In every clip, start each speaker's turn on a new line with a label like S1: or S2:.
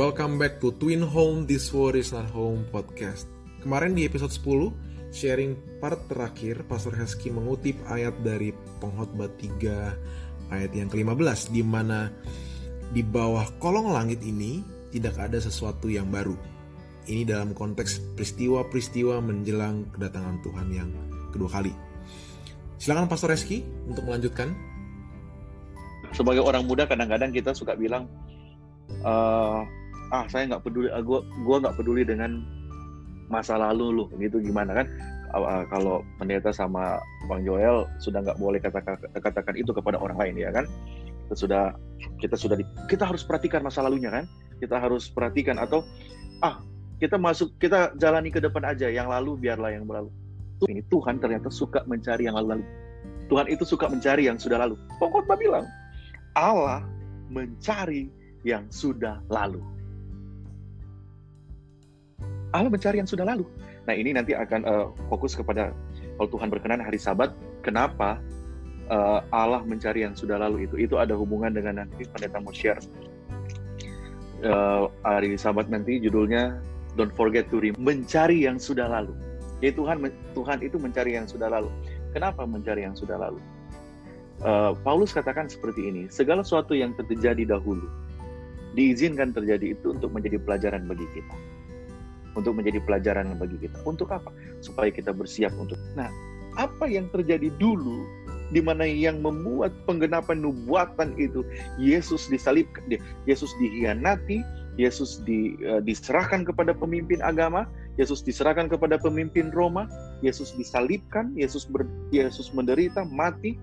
S1: Welcome back to Twin Home This War Is Not Home podcast. Kemarin di episode 10, sharing part terakhir, Pastor Heski mengutip ayat dari Pengkhotbah 3 ayat yang ke-15 di mana di bawah kolong langit ini tidak ada sesuatu yang baru. Ini dalam konteks peristiwa-peristiwa menjelang kedatangan Tuhan yang kedua kali. Silakan Pastor Reski untuk melanjutkan.
S2: Sebagai orang muda kadang-kadang kita suka bilang, uh, ah saya nggak peduli, uh, gua gua nggak peduli dengan masa lalu lu, gitu gimana kan? Uh, kalau pendeta sama Bang Joel sudah nggak boleh katakan katakan itu kepada orang lain ya kan? Kita sudah kita sudah di, kita harus perhatikan masa lalunya kan? Kita harus perhatikan atau ah kita masuk kita jalani ke depan aja, yang lalu biarlah yang berlalu. Ini Tuhan ternyata suka mencari yang lalu-lalu. Tuhan itu suka mencari yang sudah lalu. Pokoknya bilang Allah mencari yang sudah lalu. Allah mencari yang sudah lalu. Nah ini nanti akan uh, fokus kepada kalau Tuhan berkenan hari Sabat, kenapa uh, Allah mencari yang sudah lalu itu? Itu ada hubungan dengan nanti pendeta mau share uh, hari Sabat nanti judulnya Don't Forget to Remember, mencari yang sudah lalu. Jadi Tuhan Tuhan itu mencari yang sudah lalu. Kenapa mencari yang sudah lalu? Uh, Paulus katakan seperti ini, segala sesuatu yang terjadi dahulu diizinkan terjadi itu untuk menjadi pelajaran bagi kita untuk menjadi pelajaran bagi kita. Untuk apa? Supaya kita bersiap untuk. Nah, apa yang terjadi dulu di mana yang membuat penggenapan nubuatan itu Yesus disalibkan, Yesus dihianati, Yesus di, uh, diserahkan kepada pemimpin agama, Yesus diserahkan kepada pemimpin Roma, Yesus disalibkan, Yesus ber, Yesus menderita, mati.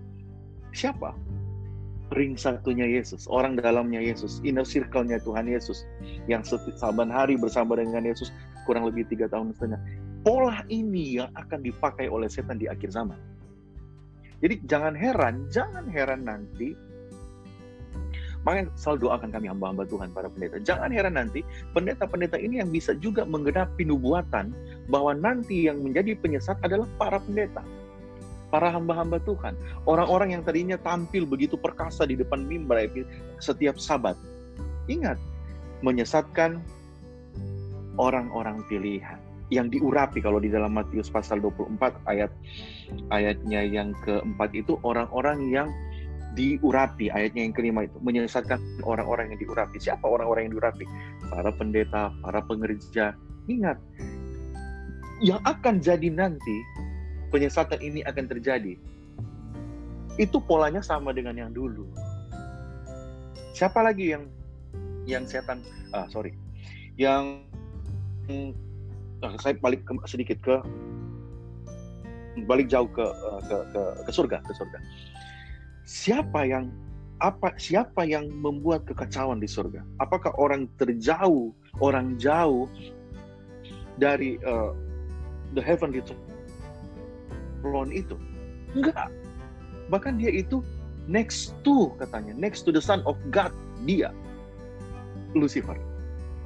S2: Siapa? ring satunya Yesus, orang dalamnya Yesus, inner circle-nya Tuhan Yesus, yang saban hari bersama dengan Yesus kurang lebih tiga tahun setengah. Pola ini yang akan dipakai oleh setan di akhir zaman. Jadi jangan heran, jangan heran nanti Makanya selalu doakan kami hamba-hamba Tuhan para pendeta. Jangan heran nanti pendeta-pendeta ini yang bisa juga menggenapi nubuatan bahwa nanti yang menjadi penyesat adalah para pendeta para hamba-hamba Tuhan, orang-orang yang tadinya tampil begitu perkasa di depan mimbar setiap sabat. Ingat, menyesatkan orang-orang pilihan. Yang diurapi kalau di dalam Matius pasal 24 ayat ayatnya yang keempat itu orang-orang yang diurapi. Ayatnya yang kelima itu menyesatkan orang-orang yang diurapi. Siapa orang-orang yang diurapi? Para pendeta para pengerja. Ingat yang akan jadi nanti penyesatan ini akan terjadi. Itu polanya sama dengan yang dulu. Siapa lagi yang yang setan? Ah sorry. Yang nah, saya balik ke, sedikit ke balik jauh ke, eh, ke ke ke surga ke surga siapa yang apa siapa yang membuat kekacauan di surga apakah orang terjauh orang jauh dari uh, the heavenly throne itu. Enggak. Bahkan dia itu next to katanya, next to the son of God, dia Lucifer.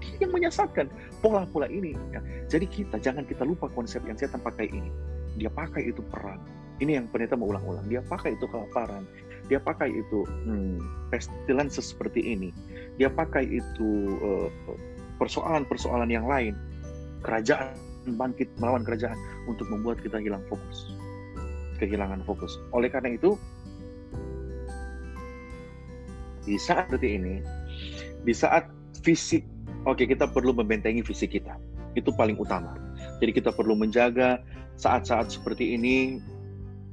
S2: Dia yang menyesatkan pola-pola ini. Ya. Jadi kita jangan kita lupa konsep yang setan pakai ini. Dia pakai itu perang. Ini yang pendeta mau ulang-ulang. Dia pakai itu kelaparan. Dia pakai itu hmm, pestilence seperti ini. Dia pakai itu uh, persoalan-persoalan yang lain. Kerajaan bangkit melawan kerajaan untuk membuat kita hilang fokus kehilangan fokus. Oleh karena itu, di saat seperti ini, di saat fisik, oke kita perlu membentengi fisik kita. Itu paling utama. Jadi kita perlu menjaga saat-saat seperti ini,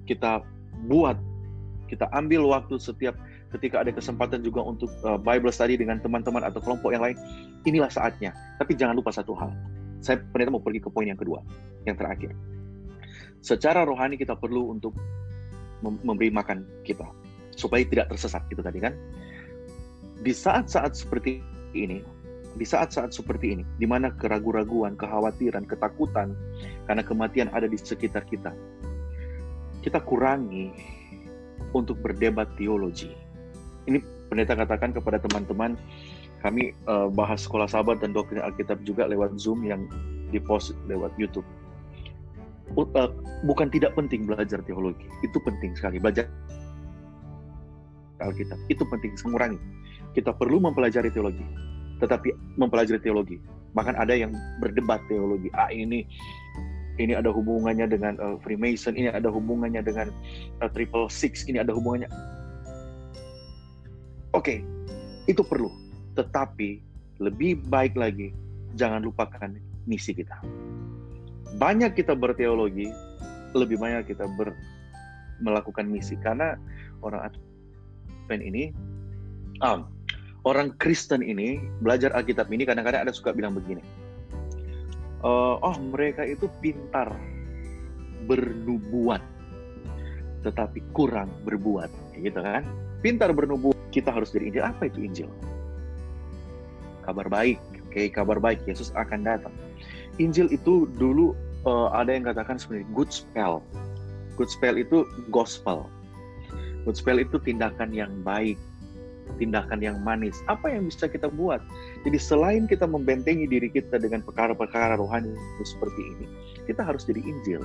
S2: kita buat, kita ambil waktu setiap ketika ada kesempatan juga untuk uh, Bible study dengan teman-teman atau kelompok yang lain, inilah saatnya. Tapi jangan lupa satu hal. Saya pendeta mau pergi ke poin yang kedua, yang terakhir secara rohani kita perlu untuk memberi makan kita supaya tidak tersesat gitu tadi kan. Di saat-saat seperti ini, di saat-saat seperti ini, di mana keraguan-raguan, kekhawatiran, ketakutan karena kematian ada di sekitar kita, kita kurangi untuk berdebat teologi. Ini pendeta katakan kepada teman-teman, kami uh, bahas sekolah sahabat dan doktrin Alkitab juga lewat Zoom yang dipost lewat YouTube uh, bukan tidak penting belajar teologi, itu penting sekali belajar Alkitab itu penting mengurangi. Kita perlu mempelajari teologi, tetapi mempelajari teologi. Bahkan ada yang berdebat teologi. Ah ini ini ada hubungannya dengan uh, Freemason, ini ada hubungannya dengan uh, Triple Six, ini ada hubungannya. Oke, okay, itu perlu. Tetapi lebih baik lagi, jangan lupakan misi kita. Banyak kita berteologi, lebih banyak kita ber, melakukan misi. Karena orang Advent ini, um, orang Kristen ini, belajar Alkitab ini kadang-kadang ada suka bilang begini, uh, oh mereka itu pintar bernubuat tetapi kurang berbuat. Gitu kan? Pintar bernubuat kita harus jadi Injil. Apa itu Injil? Kabar baik. Oke okay, kabar baik. Yesus akan datang. Injil itu dulu uh, ada yang katakan sebenarnya good spell. Good spell itu gospel. Good spell itu tindakan yang baik tindakan yang manis. Apa yang bisa kita buat? Jadi selain kita membentengi diri kita dengan perkara-perkara rohani seperti ini, kita harus jadi Injil.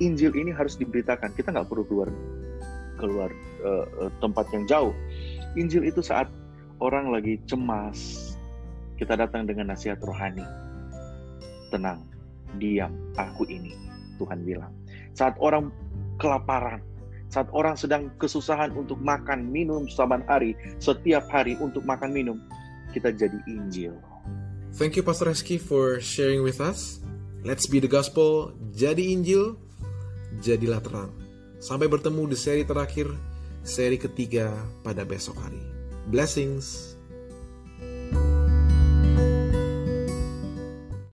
S2: Injil ini harus diberitakan. Kita nggak perlu keluar keluar uh, tempat yang jauh. Injil itu saat orang lagi cemas, kita datang dengan nasihat rohani. Tenang, diam, aku ini. Tuhan bilang. Saat orang kelaparan, saat orang sedang kesusahan untuk makan minum saban hari, setiap hari untuk makan minum, kita jadi Injil.
S1: Thank you Pastor Reski for sharing with us. Let's be the gospel, jadi Injil, jadilah terang. Sampai bertemu di seri terakhir, seri ketiga pada besok hari. Blessings.